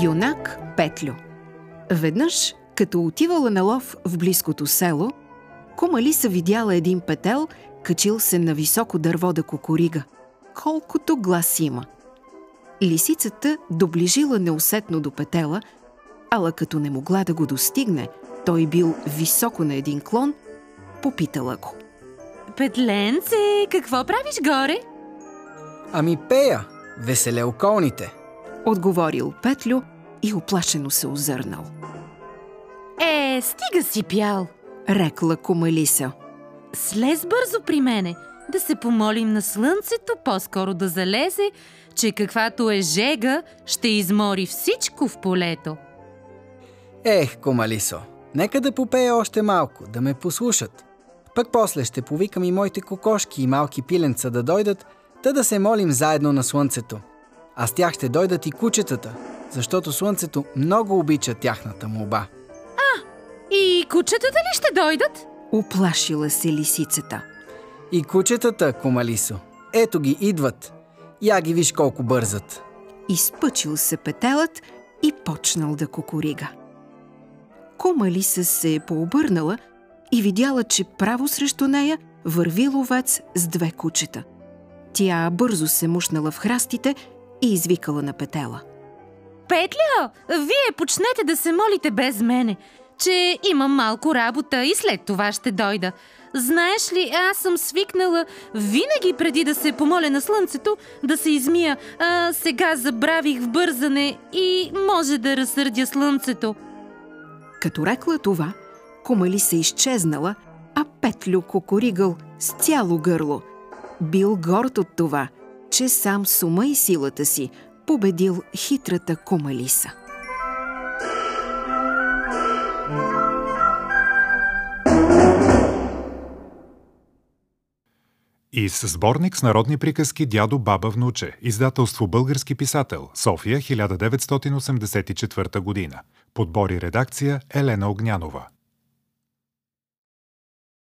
Юнак Петлю Веднъж, като отивала на лов в близкото село, кума Лиса видяла един петел, качил се на високо дърво да кукурига. Колкото глас има. Лисицата доближила неусетно до петела, ала като не могла да го достигне, той бил високо на един клон, попитала го. Петленце, какво правиш горе? Ами пея, веселе околните. Отговорил Петлю и оплашено се озърнал. Е, стига си пял. Рекла Комалиса. Слез бързо при мене, да се помолим на слънцето по-скоро да залезе, че каквато е жега, ще измори всичко в полето. Ех, Комалисо, нека да попея още малко, да ме послушат. Пък после ще повикам и моите кокошки и малки пиленца да дойдат, та да се молим заедно на слънцето. А с тях ще дойдат и кучетата, защото слънцето много обича тяхната молба. И кучетата ли ще дойдат? Оплашила се лисицата. И кучетата, Комалисо, ето ги идват. Я ги виж колко бързат. Изпъчил се петелът и почнал да кукурига. Кума Лиса се е пообърнала и видяла, че право срещу нея върви ловец с две кучета. Тя бързо се мушнала в храстите и извикала на петела. Петля, вие почнете да се молите без мене, че имам малко работа и след това ще дойда. Знаеш ли, аз съм свикнала винаги преди да се помоля на слънцето да се измия. А сега забравих в бързане и може да разсърдя слънцето. Като рекла това, Комали се изчезнала, а Петлю кукуригъл с цяло гърло. Бил горд от това, че сам с ума и силата си победил хитрата Комалиса. И с сборник с народни приказки Дядо, баба, внуче. Издателство Български писател. София, 1984 година. Подбор и редакция Елена Огнянова.